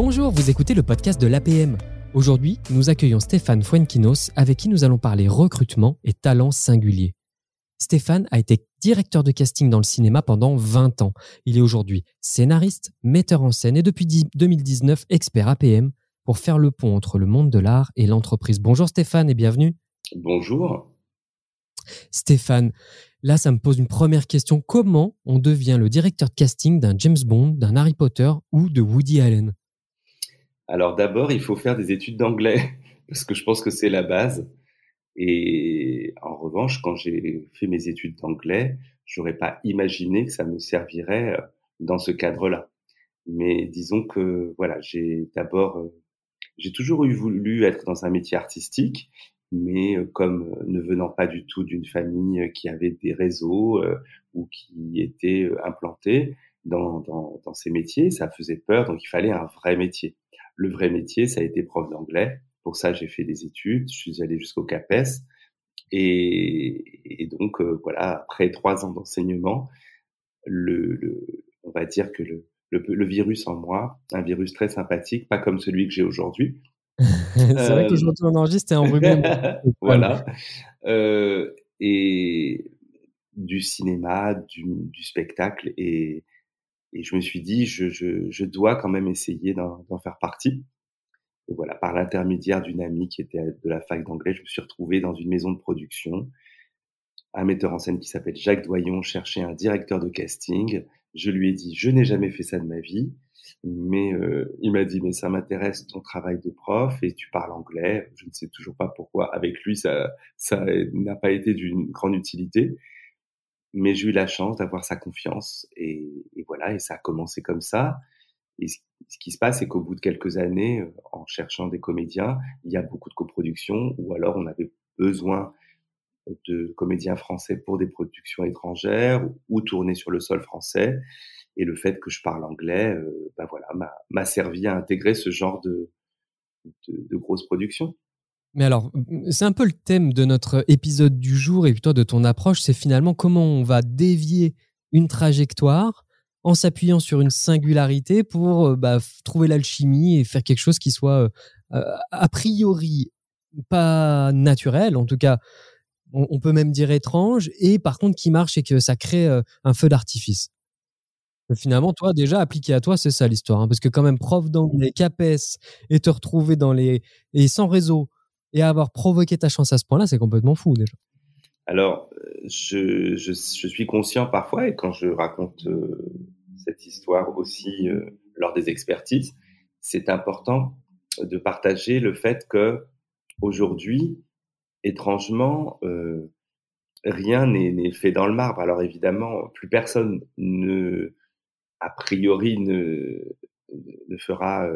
Bonjour, vous écoutez le podcast de l'APM. Aujourd'hui, nous accueillons Stéphane Fuenquinos avec qui nous allons parler recrutement et talent singulier. Stéphane a été directeur de casting dans le cinéma pendant 20 ans. Il est aujourd'hui scénariste, metteur en scène et depuis 2019 expert APM pour faire le pont entre le monde de l'art et l'entreprise. Bonjour Stéphane et bienvenue. Bonjour. Stéphane, là ça me pose une première question. Comment on devient le directeur de casting d'un James Bond, d'un Harry Potter ou de Woody Allen? Alors d'abord, il faut faire des études d'anglais, parce que je pense que c'est la base. Et en revanche, quand j'ai fait mes études d'anglais, j'aurais pas imaginé que ça me servirait euh, dans ce cadre-là. Mais disons que voilà, j'ai d'abord, euh, j'ai toujours eu voulu être dans un métier artistique, mais euh, comme ne venant pas du tout d'une famille qui avait des réseaux ou qui était implantée dans, dans, dans ces métiers, ça faisait peur, donc il fallait un vrai métier. Le vrai métier, ça a été prof d'anglais. Pour ça, j'ai fait des études. Je suis allé jusqu'au CAPES. Et, donc, euh, voilà, après trois ans d'enseignement, le, on va dire que le, le, virus en moi, un virus très sympathique, pas comme celui que j'ai aujourd'hui. c'est vrai euh, qu'aujourd'hui on enregistre et enrhumé. voilà. Euh, et du cinéma, du, du spectacle et, et je me suis dit, je, je, je dois quand même essayer d'en faire partie. Et voilà, par l'intermédiaire d'une amie qui était de la fac d'anglais, je me suis retrouvé dans une maison de production. Un metteur en scène qui s'appelle Jacques Doyon cherchait un directeur de casting. Je lui ai dit, je n'ai jamais fait ça de ma vie. Mais euh, il m'a dit, mais ça m'intéresse ton travail de prof et tu parles anglais. Je ne sais toujours pas pourquoi. Avec lui, ça, ça n'a pas été d'une grande utilité mais j'ai eu la chance d'avoir sa confiance et, voilà, et ça a commencé comme ça. Et ce, qui se passe, c'est qu'au bout de quelques années, euh, en cherchant des comédiens, il y a beaucoup de coproductions, ou alors on avait besoin de comédiens français pour des productions étrangères ou tourner sur le sol français. Et le fait que je parle anglais, euh, ben voilà, m'a servi à intégrer ce genre de grosses productions. Mais alors, c'est un peu le thème de notre épisode du jour et toi de ton approche, c'est finalement comment on va dévier une trajectoire en s'appuyant sur une singularité pour euh, bah, trouver l'alchimie et faire quelque chose qui soit euh, euh, a priori pas naturel, en tout cas on, peut même dire étrange, et par contre qui marche et que ça crée un feu d'artifice. Finalement, toi, déjà, appliqué à toi, c'est ça l'histoire. Hein, parce que quand même, prof d'anglais, CAPES, et te retrouver dans les... Et sans réseau, et avoir provoqué ta chance à ce point-là, c'est complètement fou déjà. Alors, je, je, suis conscient parfois, et quand je raconte euh, cette histoire aussi euh, lors des expertises, c'est important de partager le fait que aujourd'hui, étrangement, euh, rien n'est fait dans le marbre. Alors évidemment, plus personne ne, a priori, ne, ne fera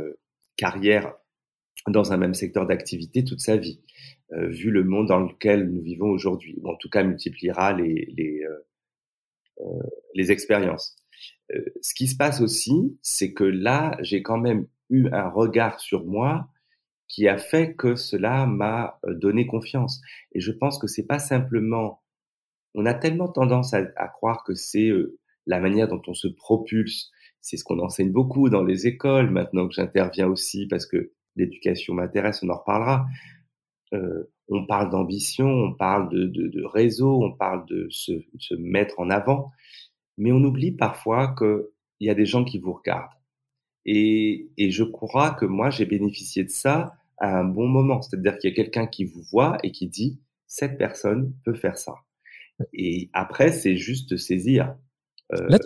carrière dans un même secteur d'activité toute sa vie, euh, vu le monde dans lequel nous vivons aujourd'hui, ou en tout cas multipliera les, les, euh, euh expériences. Ce qui se passe aussi, c'est que là, j'ai quand même eu un regard sur moi qui a fait que cela m'a donné confiance. Et je pense que c'est pas simplement, on a tellement tendance à croire que c'est la manière dont on se propulse. C'est ce qu'on enseigne beaucoup dans les écoles maintenant que j'interviens aussi parce que l'éducation m'intéresse, on en reparlera. Euh, on parle d'ambition, on parle de, réseau, on parle de se, mettre en avant, mais on oublie parfois qu'il y a des gens qui vous regardent. Et je crois que moi, j'ai bénéficié de ça à un bon moment. C'est-à-dire qu'il y a quelqu'un qui vous voit et qui dit, cette personne peut faire ça. Et après, c'est juste saisir. Là,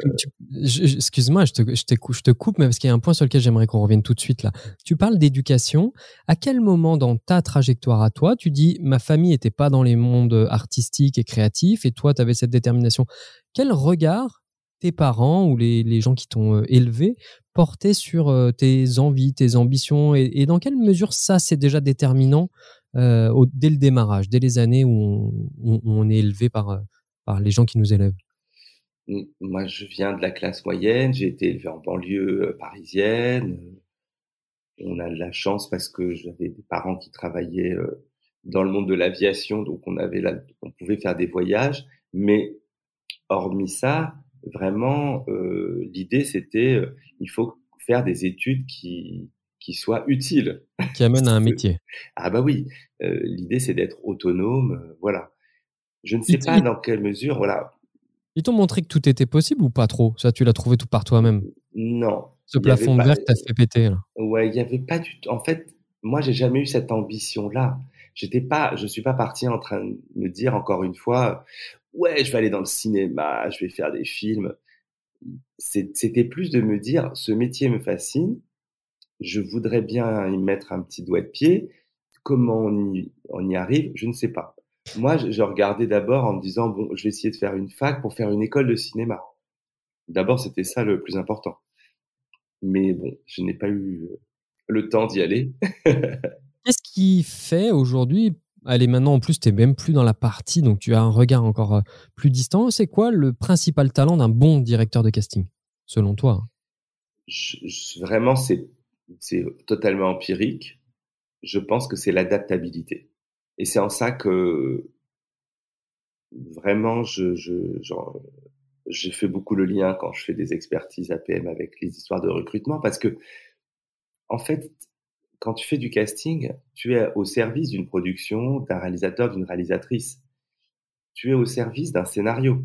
excuse-moi, je te, je, je te coupe, mais parce qu'il y a un point sur lequel j'aimerais qu'on revienne tout de suite là. Tu parles d'éducation. À quel moment dans ta trajectoire à toi, tu dis ma famille n'était pas dans les mondes artistiques et créatifs et toi, tu avais cette détermination Quel regard tes parents ou les, les gens qui t'ont euh, élevé portaient sur euh, tes envies, tes ambitions et, et, dans quelle mesure ça, c'est déjà déterminant euh, au, dès le démarrage, dès les années où on, où on est élevé par, euh, par les gens qui nous élèvent? Moi, je viens de la classe moyenne, j'ai été élevé en banlieue euh, parisienne. On a de la chance parce que j'avais des parents qui travaillaient euh, dans le monde de l'aviation, donc on avait là, on pouvait faire des voyages. Mais hormis ça, vraiment, euh, l'idée c'était, il faut faire des études qui qui soit utile. Qui amène à un métier. ah bah oui, euh, l'idée c'est d'être autonome, euh, voilà. Je ne sais pas dans quelle mesure, voilà. Ils t'ont montré que tout était possible ou pas trop? Ça, tu l'as trouvé tout par toi-même? Non. Ce plafond de verre t'as fait péter. Là. Ouais, il n'y avait pas du tout. En fait, moi, j'ai jamais eu cette ambition-là. J'étais pas, je suis pas parti en train de me dire encore une fois, ouais, je vais aller dans le cinéma, je vais faire des films. C'était plus de me dire, ce métier me fascine, je voudrais bien y mettre un petit doigt de pied. Comment on y, on y arrive, je ne sais pas. Moi, je, regardais d'abord en me disant, bon, je vais essayer de faire une fac pour faire une école de cinéma. D'abord, c'était ça le plus important. Mais bon, je n'ai pas eu le temps d'y aller. Qu'est-ce qui fait aujourd'hui Allez, maintenant, en plus, tu n'es même plus dans la partie, donc tu as un regard encore euh, plus distant. C'est quoi le principal talent d'un bon directeur de casting, selon toi? Vraiment, c'est totalement empirique. Je pense que c'est l'adaptabilité. Et c'est en ça que vraiment, je, je, j'ai fait beaucoup le lien quand je fais des expertises APM avec les histoires de recrutement parce que, en fait, quand tu fais du casting, tu es au service d'une production, d'un réalisateur, d'une réalisatrice. Tu es au service d'un scénario.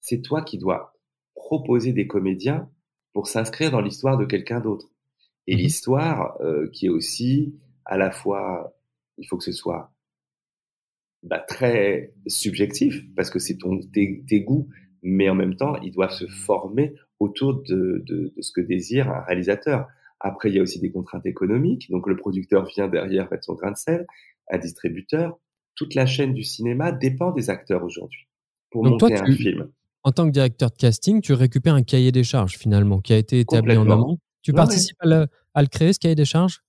C'est toi qui dois proposer des comédiens pour s'inscrire dans l'histoire de quelqu'un d'autre. Et mmh l'histoire euh, qui est aussi à la fois, il faut que ce soit bah, très subjectif parce que c'est ton tes, goûts, mais en même temps, ils doivent se former autour de, de, de, ce que désire un réalisateur. Après, il y a aussi des contraintes économiques. Donc, le producteur vient derrière mettre son grain de sel, un distributeur. Toute la chaîne du cinéma dépend des acteurs aujourd'hui pour monter un film. En tant que directeur de casting, tu récupères un cahier des charges finalement qui a été établi en amont. Tu participes À, le, à le créer, ce cahier des charges?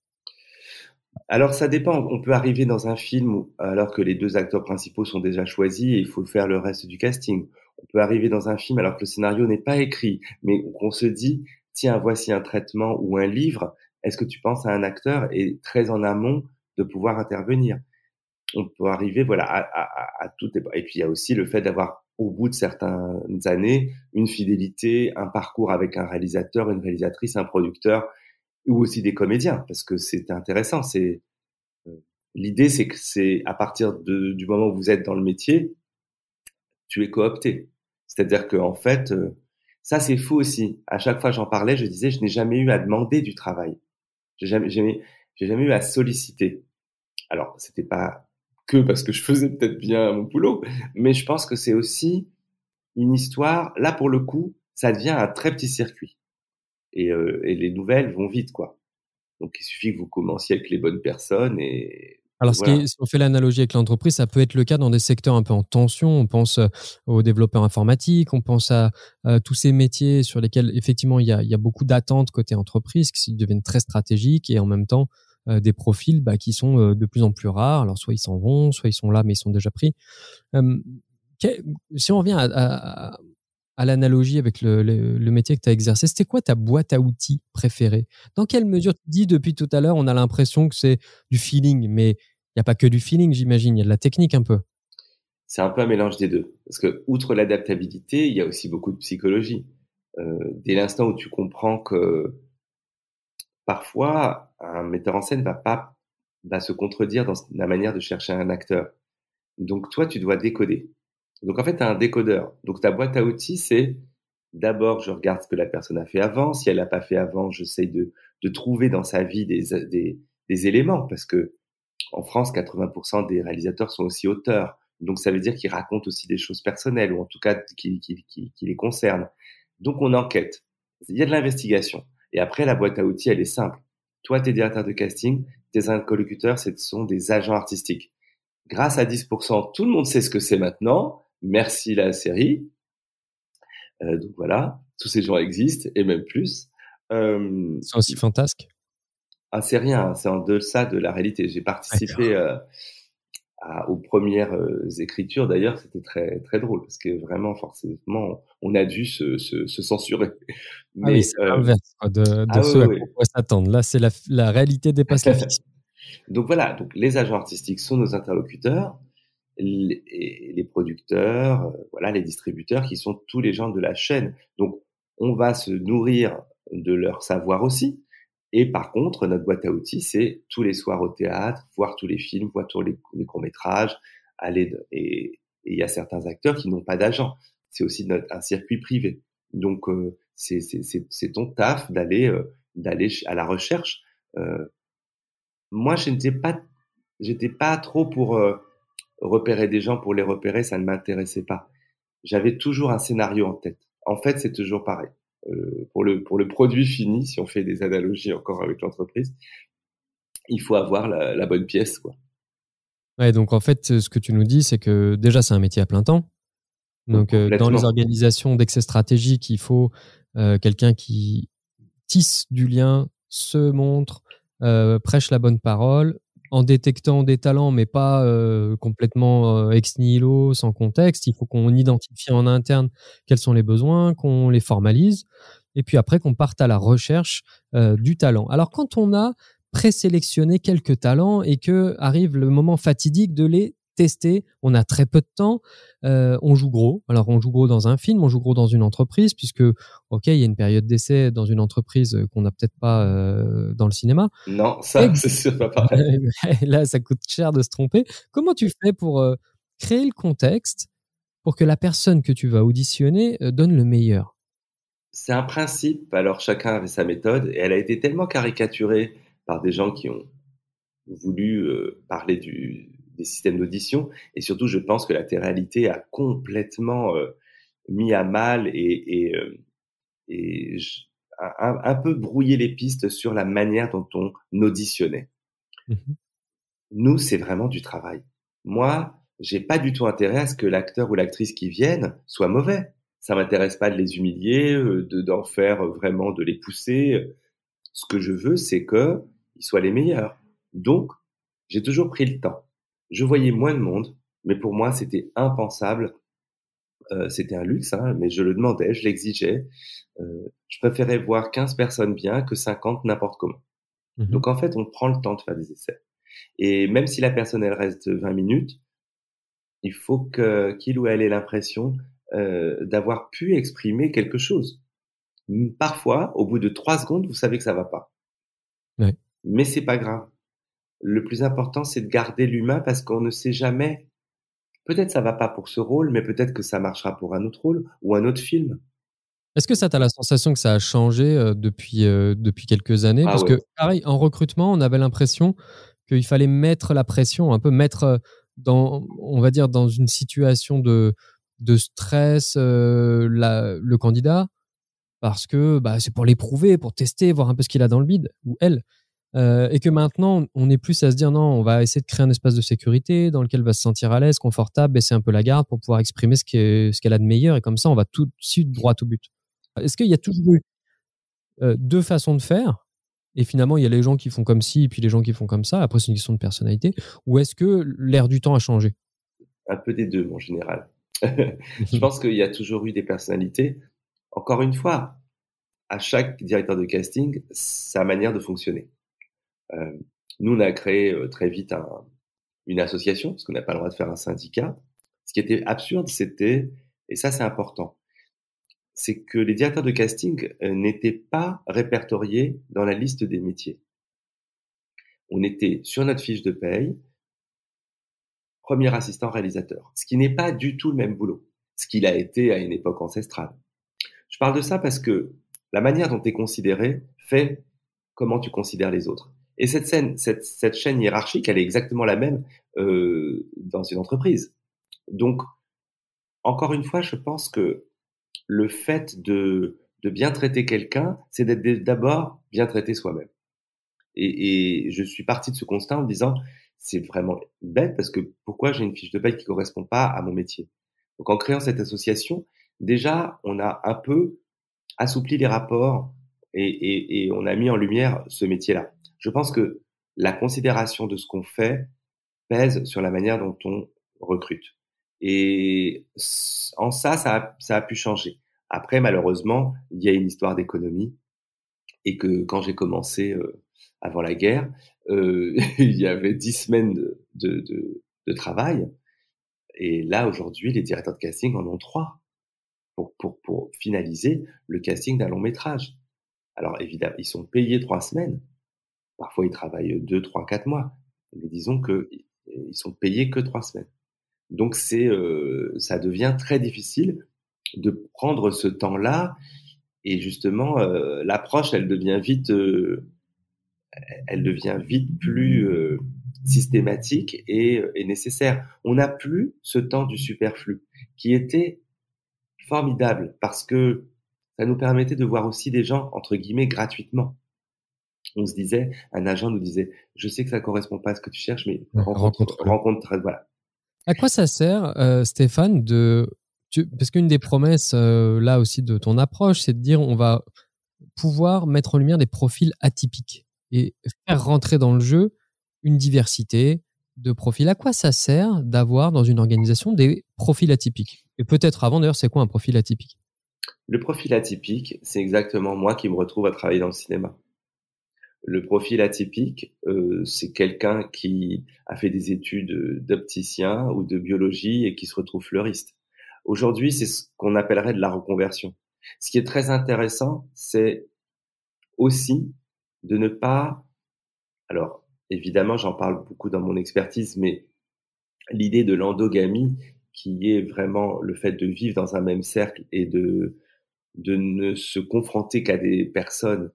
Alors ça dépend. On peut arriver dans un film alors que les deux acteurs principaux sont déjà choisis et il faut faire le reste du casting. On peut arriver dans un film alors que le scénario n'est pas écrit, mais qu'on se dit tiens voici un traitement ou un livre. Est-ce que tu penses à un acteur et très en amont de pouvoir intervenir? On peut arriver voilà à, à, à tout et puis il y a aussi le fait d'avoir au bout de certaines années une fidélité, un parcours avec un réalisateur, une réalisatrice, un producteur ou aussi des comédiens, parce que c'est intéressant. C'est euh, l'idée, c'est que c'est à partir de, du moment où vous êtes dans le métier, tu es coopté. C'est-à-dire que en fait, euh, ça c'est fou aussi. À chaque fois j'en parlais, je disais, je n'ai jamais eu à demander du travail. J'ai jamais, jamais, j'ai jamais eu à solliciter. Alors, c'était pas que parce que je faisais peut-être bien mon boulot, mais je pense que c'est aussi une histoire. Là, pour le coup, ça devient un très petit circuit et, euh, et, les nouvelles vont vite, quoi. Donc il suffit que vous commenciez avec les bonnes personnes et alors, si on fait l'analogie avec l'entreprise, ça peut être le cas dans des secteurs un peu en tension. On pense euh, aux développeurs informatiques, on pense à, tous ces métiers sur lesquels, effectivement, il y a, il y a beaucoup d'attentes côté entreprise qui deviennent très stratégiques et en même temps euh, des profils bah, qui sont de plus en plus rares. Alors, soit ils s'en vont, soit ils sont là, mais ils sont déjà pris. si on revient à, à, à l'analogie avec le, métier que tu as exercé, c'était quoi ta boîte à outils préférée? Dans quelle mesure tu dis depuis tout à l'heure, on a l'impression que c'est du feeling, mais il n'y a pas que du feeling, j'imagine, il y a de la technique un peu. C'est un peu un mélange des deux. Parce que, outre l'adaptabilité, il y a aussi beaucoup de psychologie. Euh, dès l'instant où tu comprends que parfois, un metteur en scène va pas se contredire dans la manière de chercher un acteur. Donc toi, tu dois décoder. Donc en fait, tu as un décodeur. Donc ta boîte à outils, c'est d'abord, je regarde ce que la personne a fait avant. Si elle n'a pas fait avant, j'essaie de, de trouver dans sa vie des, des, des éléments parce que en France, 80% des réalisateurs sont aussi auteurs. Donc ça veut dire qu'ils racontent aussi des choses personnelles ou en tout cas qui, qui, qui, les concernent. Donc on enquête. Il y a de l'investigation. Et après, la boîte à outils, elle est simple. Toi, tes directeurs de casting, tes interlocuteurs, ce sont des agents artistiques. Grâce à 10%, tout le monde sait ce que c'est maintenant merci la série. Euh, donc voilà, tous ces gens existent et même plus. Euh, c'est aussi fantasque. Ah, c'est rien, c'est en deçà de la réalité. J'ai participé euh, à, aux premières euh, écritures. D'ailleurs, c'était très très drôle parce que vraiment, forcément, on a dû se, se, se censurer. Ah Mais, oui, c'est l'inverse de, de ah ce à quoi s'attendre. Là, c'est la, la réalité dépasse la fiction. donc voilà, donc les agents artistiques sont nos interlocuteurs les, les producteurs, euh, voilà, les distributeurs qui sont tous les gens de la chaîne. Donc, on va se nourrir de leur savoir aussi, Et par contre, notre boîte à outils, c'est tous les soirs au théâtre, voir tous les films, voir tous les, courts-métrages, aller et il y a certains acteurs qui n'ont pas d'agent. C'est aussi notre, un circuit privé. Donc euh, c'est ton taf d'aller euh, d'aller à la recherche. Euh, moi, je n'étais pas j'étais pas trop pour euh, repérer des gens pour les repérer, ça ne m'intéressait pas. J'avais toujours un scénario en tête. En fait, c'est toujours pareil. Euh, pour, le, pour le produit fini, si on fait des analogies encore avec l'entreprise, il faut avoir la, la, bonne pièce. Quoi. Ouais, donc en fait, ce que tu nous dis, c'est que déjà, c'est un métier à plein temps. Donc, euh, dans les organisations d'excès stratégique, il faut euh, quelqu'un qui tisse du lien, se montre, prêche la bonne parole, en détectant des talents, mais pas euh, complètement euh, ex nihilo, sans contexte. Il faut qu'on identifie en interne quels sont les besoins, qu'on les formalise, et puis après qu'on parte à la recherche euh, du talent. Alors quand on a présélectionné quelques talents et que arrive le moment fatidique de les tester. On a très peu de temps. Euh, on joue gros. Alors, on joue gros dans un film, on joue gros dans une entreprise, puisque, OK, il y a une période d'essai dans une entreprise qu'on n'a peut-être pas euh, dans le cinéma. Non, ça, c'est sûr pas pareil. Là, ça coûte cher de se tromper. Comment tu fais pour euh, créer le contexte pour que la personne que tu vas auditionner donne le meilleur? C'est un principe. Alors, chacun avait sa méthode et elle a été tellement caricaturée par des gens qui ont voulu parler du, des systèmes d'audition. Et surtout, je pense que la télé-réalité a complètement euh, mis à mal et, et, euh, et un, un, peu brouillé les pistes sur la manière dont on auditionnait. Mmh Nous, c'est vraiment du travail. Moi, j'ai pas du tout intérêt à ce que l'acteur ou l'actrice qui viennent soit mauvais. Ça m'intéresse pas de les humilier, euh, de d'en faire vraiment de les pousser. Ce que je veux, c'est que ils soient les meilleurs. Donc, j'ai toujours pris le temps. Je voyais moins de monde, mais pour moi, c'était impensable. Euh, c'était un luxe, hein, mais je le demandais, je l'exigeais. Euh, je préférais voir 15 personnes bien que 50 n'importe comment. Mmh Donc en fait, on prend le temps de faire des essais. Et même si la personne, elle reste 20 minutes, il faut que qu'il ou elle ait l'impression euh, d'avoir pu exprimer quelque chose. Parfois, au bout de trois secondes, vous savez que ça va pas. Ouais. Mais c'est pas grave le plus important, c'est de garder l'humain parce qu'on ne sait jamais. Peut-être ça va pas pour ce rôle, mais peut-être que ça marchera pour un autre rôle ou un autre film. Est-ce que ça, tu la sensation que ça a changé euh, depuis, euh, depuis quelques années? Ah Parce que, pareil, en recrutement, on avait l'impression qu'il fallait mettre la pression, un peu mettre euh, dans, on va dire, dans une situation de, de stress le candidat, parce que bah, c'est pour l'éprouver, pour tester, voir un peu ce qu'il a dans le bide, ou elle. Euh, et que maintenant, on est plus à se dire non, on va essayer de créer un espace de sécurité dans lequel elle va se sentir à l'aise, confortable, baisser un peu la garde pour pouvoir exprimer ce qu'elle a de meilleur. Et comme ça, on va tout de suite droit au but. Est-ce qu'il y a toujours eu euh, deux façons de faire? Et finalement, il y a les gens qui font comme ci et puis les gens qui font comme ça. Après, c'est une question de personnalité. Ou est-ce que l'air du temps a changé? Un peu des deux, en général. Je pense qu'il y a toujours eu des personnalités. Encore une fois, à chaque directeur de casting, sa manière de fonctionner. Euh, nous, on a créé euh, très vite un, une association, parce qu'on n'a pas le droit de faire un syndicat. Ce qui était absurde, c'était, et ça c'est important, c'est que les directeurs de casting euh, n'étaient pas répertoriés dans la liste des métiers. On était sur notre fiche de paye, premier assistant réalisateur, ce qui n'est pas du tout le même boulot, ce qu'il a été à une époque ancestrale. Je parle de ça parce que la manière dont tu es considéré fait comment tu considères les autres. Et cette, scène, cette, cette chaîne hiérarchique, elle est exactement la même euh, dans une entreprise. Donc, encore une fois, je pense que le fait de, de bien traiter quelqu'un, c'est d'être d'abord bien traité soi-même. Et, et, je suis parti de ce constat en me disant, c'est vraiment bête parce que pourquoi j'ai une fiche de paye qui correspond pas à mon métier? Donc en créant cette association, déjà, on a un peu assoupli les rapports et, et, et on a mis en lumière ce métier-là je pense que la considération de ce qu'on fait pèse sur la manière dont on recrute. Et en ça, ça a, ça a pu changer. Après, malheureusement, il y a une histoire d'économie et que quand j'ai commencé euh, avant la guerre, euh, il y avait dix semaines de, de, de, de travail. Et là, aujourd'hui, les directeurs de casting en ont trois pour, pour, pour finaliser le casting d'un long métrage. Alors évidemment, ils sont payés trois semaines. Parfois, ils travaillent deux, trois, quatre mois. Mais disons que ils sont payés que trois semaines. Donc c'est, ça devient très difficile de prendre ce temps-là. Et justement, l'approche, elle devient vite, elle devient vite plus systématique et, et, nécessaire. On n'a plus ce temps du superflu qui était formidable parce que ça nous permettait de voir aussi des gens entre guillemets gratuitement. On se disait, un agent nous disait, je sais que ça correspond pas à ce que tu cherches, mais rencontre, rencontre, voilà. À quoi ça sert, euh, Stéphane, de parce qu'une des promesses euh, là aussi de ton approche, c'est de dire on va pouvoir mettre en lumière des profils atypiques et faire rentrer dans le jeu une diversité de profils. À quoi ça sert d'avoir dans une organisation des profils atypiques? Et peut-être avant d'ailleurs, c'est quoi un profil atypique? Le profil atypique, c'est exactement moi qui me retrouve à travailler dans le cinéma. Le profil atypique, euh, c'est quelqu'un qui a fait des études d'opticien ou de biologie et qui se retrouve fleuriste. Aujourd'hui, c'est ce qu'on appellerait de la reconversion. Ce qui est très intéressant, c'est aussi de ne pas, alors évidemment, j'en parle beaucoup dans mon expertise, mais l'idée de l'endogamie, qui est vraiment le fait de vivre dans un même cercle et de, de ne se confronter qu'à des personnes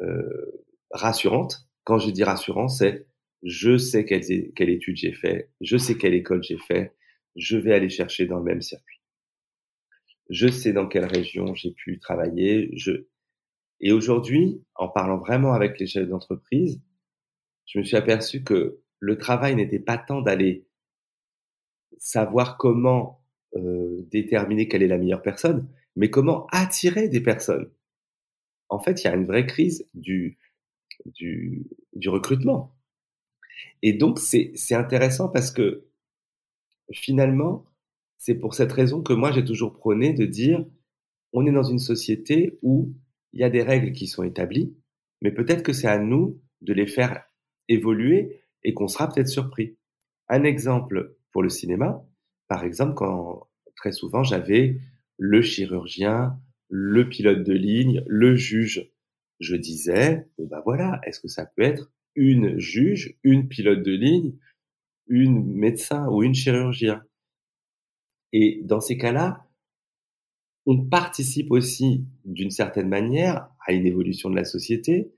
euh, rassurantes. Quand je dis rassurant, c'est je sais quelle, quelle étude j'ai fait, je sais quelle école j'ai fait, je vais aller chercher dans le même circuit. Je sais dans quelle région j'ai pu travailler. Je... Et aujourd'hui, en parlant vraiment avec les chefs d'entreprise, je me suis aperçu que le travail n'était pas tant d'aller savoir comment euh, déterminer quelle est la meilleure personne, mais comment attirer des personnes. En fait, il y a une vraie crise du, du, du recrutement. Et donc, c'est intéressant parce que finalement, c'est pour cette raison que moi, j'ai toujours prôné de dire, on est dans une société où il y a des règles qui sont établies, mais peut-être que c'est à nous de les faire évoluer et qu'on sera peut-être surpris. Un exemple pour le cinéma, par exemple, quand très souvent j'avais le chirurgien, le pilote de ligne, le juge, je disais, bon bah voilà, est-ce que ça peut être une juge, une pilote de ligne, une médecin ou une chirurgien? Et dans ces cas-là, on participe aussi d'une certaine manière à une évolution de la société,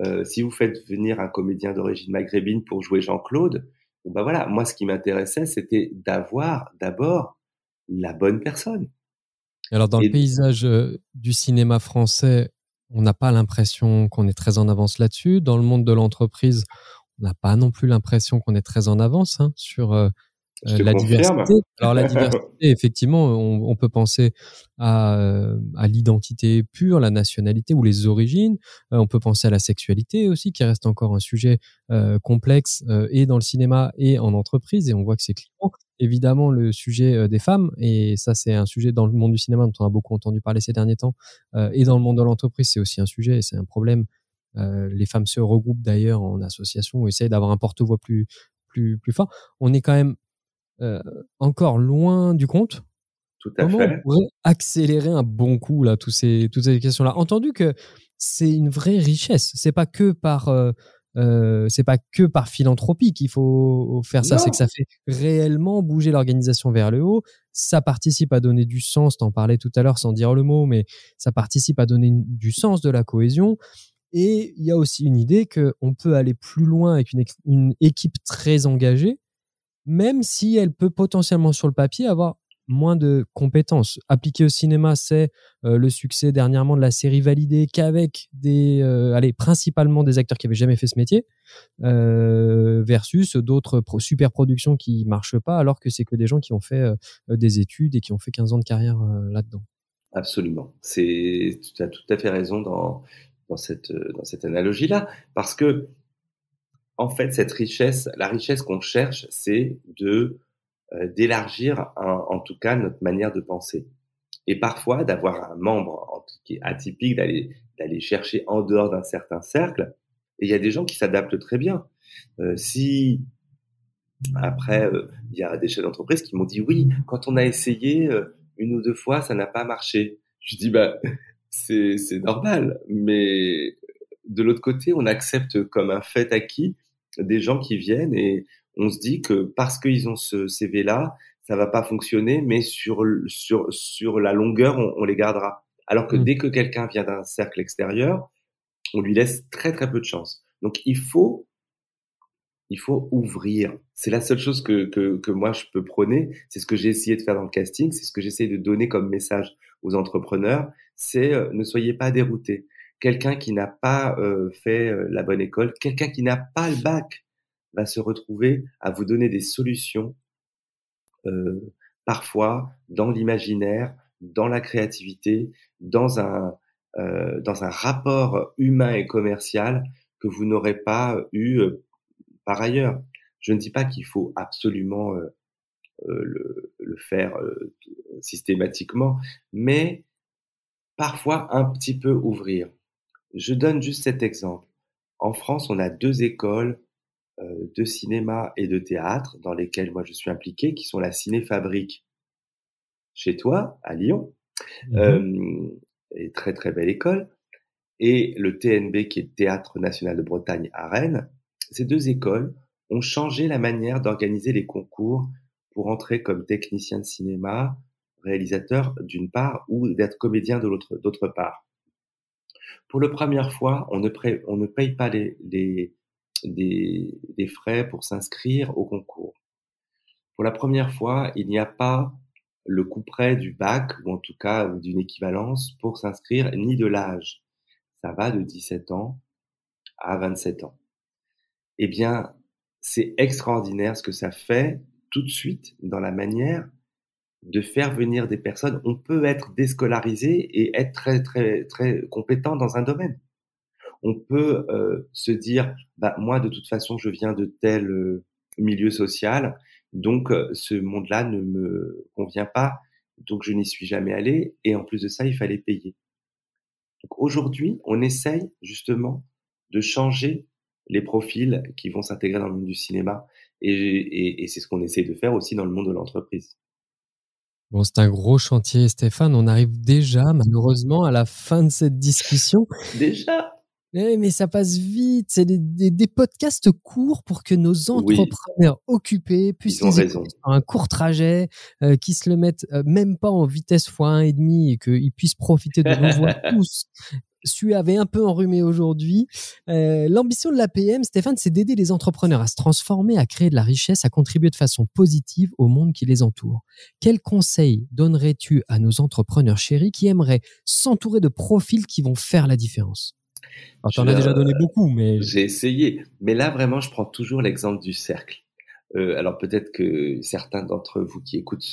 euh, si vous faites venir un comédien d'origine maghrébine pour jouer Jean-Claude, ben voilà, moi ce qui m'intéressait, c'était d'avoir d'abord la bonne personne. Alors dans le paysage euh, du cinéma français, on n'a pas l'impression qu'on est très en avance là-dessus. Dans le monde de l'entreprise, on n'a pas non plus l'impression qu'on est très en avance hein, sur euh, la diversité. Alors la diversité, effectivement, on, peut penser à, euh, à l'identité pure, la nationalité ou les origines. Euh, on peut penser à la sexualité aussi, qui reste encore un sujet complexe et dans le cinéma et en entreprise. Et on voit que c'est clivant. Évidemment, le sujet des femmes, et ça c'est un sujet dans le monde du cinéma dont on a beaucoup entendu parler ces derniers temps, et dans le monde de l'entreprise, c'est aussi un sujet, c'est un problème. les femmes se regroupent d'ailleurs en association ou essayent d'avoir un porte-voix plus, plus, plus fort. On est quand même euh, encore loin du compte. Tout à Comment fait. on pourrait accélérer un bon coup là, tous ces, toutes ces questions-là? Entendu que c'est une vraie richesse. C'est pas que par euh, euh, c'est pas que par philanthropie qu'il faut faire ça, c'est que ça fait réellement bouger l'organisation vers le haut. Ça participe à donner du sens, t'en parlais tout à l'heure sans dire le mot, mais ça participe à donner du sens de la cohésion. Et il y a aussi une idée qu'on peut aller plus loin avec une, une équipe très engagée même si elle peut potentiellement sur le papier avoir moins de compétences. Appliqué au cinéma, c'est euh, le succès dernièrement de la série validée qu'avec des, euh, allez, principalement des acteurs qui avaient jamais fait ce métier, euh, versus d'autres super productions qui marchent pas, alors que c'est que des gens qui ont fait des études et qui ont fait 15 ans de carrière là-dedans. Absolument. Tu as tout à fait raison dans, dans cette, dans cette analogie-là, parce que en fait, cette richesse, la richesse qu'on cherche, c'est de euh, d'élargir en, tout cas notre manière de penser. Et parfois, d'avoir un membre qui est atypique, d'aller d'aller chercher en dehors d'un certain cercle. Et il y a des gens qui s'adaptent très bien. Euh, si après, euh, il y a des chefs d'entreprise qui m'ont dit oui, quand on a essayé une ou deux fois, ça n'a pas marché. Je dis bah c'est normal. Mais de l'autre côté, on accepte comme un fait acquis des gens qui viennent et on se dit que parce qu'ils ont ce CV-là, ça va pas fonctionner, mais sur, sur, sur la longueur, on, les gardera. Alors que mmh. dès que quelqu'un vient d'un cercle extérieur, on lui laisse très très peu de chance. Donc il faut il faut ouvrir. C'est la seule chose que, que, que, moi je peux prôner. C'est ce que j'ai essayé de faire dans le casting. C'est ce que j'essaie de donner comme message aux entrepreneurs. C'est euh, ne soyez pas déroutés. Quelqu'un qui n'a pas euh, fait euh, la bonne école, quelqu'un qui n'a pas le bac, va se retrouver à vous donner des solutions, parfois dans l'imaginaire, dans la créativité, dans un dans un rapport humain et commercial que vous n'aurez pas eu par ailleurs, je ne dis pas qu'il faut absolument euh, euh, le, faire euh, systématiquement, mais parfois un petit peu ouvrir. Je donne juste cet exemple. En France, on a deux écoles de cinéma et de théâtre dans lesquelles moi je suis impliqué, qui sont la Ciné-Fabrique chez toi, à Lyon, mmh et très très belle école, et le TNB qui est Théâtre National de Bretagne à Rennes, ces deux écoles ont changé la manière d'organiser les concours pour entrer comme technicien de cinéma, réalisateur d'une part, ou d'être comédien de l'autre, d'autre part. Pour la première fois, on ne, paye pas les, frais pour s'inscrire au concours. Pour la première fois, il n'y a pas le coût près du bac, ou en tout cas d'une équivalence, pour s'inscrire, ni de l'âge. Ça va de 17 ans à 27 ans eh bien, c'est extraordinaire ce que ça fait tout de suite dans la manière de faire venir des personnes. On peut être déscolarisé et être très, très, très compétent dans un domaine. On peut euh, se dire, bah, moi, de toute façon, je viens de tel euh, milieu social, donc euh, ce monde-là ne me convient pas, donc je n'y suis jamais allé, et en plus de ça, il fallait payer. Donc aujourd'hui, on essaye justement de changer les profils qui vont s'intégrer dans le monde du cinéma. Et, c'est ce qu'on essaie de faire aussi dans le monde de l'entreprise. Bon, c'est un gros chantier, Stéphane. On arrive déjà, malheureusement, à la fin de cette discussion. Déjà? Eh, mais ça passe vite. C'est des, podcasts courts pour que nos entrepreneurs occupés puissent faire un court trajet, euh, qui se le mettent euh, même pas en vitesse x1,5 et demi et qu'ils puissent profiter de nos voix tous Su avait un peu enrhumé aujourd'hui. Euh, l'ambition de l'APM, Stéphane, c'est d'aider les entrepreneurs à se transformer, à créer de la richesse, à contribuer de façon positive au monde qui les entoure. Quel conseil donnerais-tu à nos entrepreneurs chéris qui aimeraient s'entourer de profils qui vont faire la différence? Tu en as déjà donné beaucoup, mais... J'ai essayé. Mais là, vraiment, je prends toujours l'exemple du cercle. Euh, alors peut-être que certains d'entre vous qui écoutent,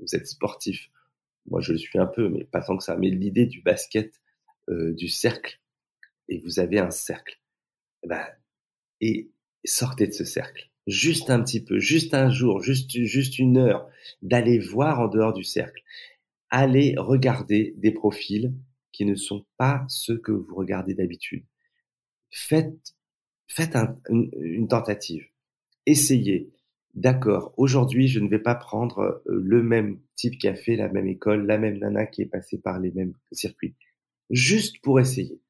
vous êtes sportifs. Moi, je le suis un peu, mais pas tant que ça. Mais l'idée du basket, euh, du cercle et vous avez un cercle. Et, eh ben, et sortez de ce cercle. Juste un petit peu, juste un jour, juste, juste une heure, d'aller voir en dehors du cercle. Allez regarder des profils qui ne sont pas ceux que vous regardez d'habitude. Faites, faites une, tentative. Essayez. D'accord, aujourd'hui, je ne vais pas prendre euh, le même type qui a fait la même école, la même nana qui est passée par les mêmes circuits juste pour essayer.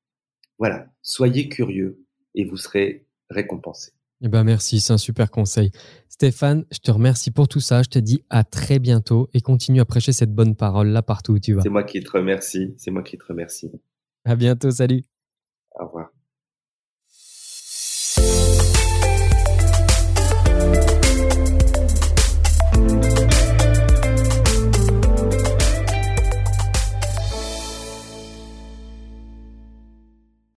Voilà, soyez curieux et vous serez récompensé. Eh ben merci, c'est un super conseil. Stéphane, je te remercie pour tout ça. Je te dis à très bientôt et continue à prêcher cette bonne parole là partout où tu vas. C'est moi qui te remercie. C'est moi qui te remercie. À bientôt, salut. Au revoir.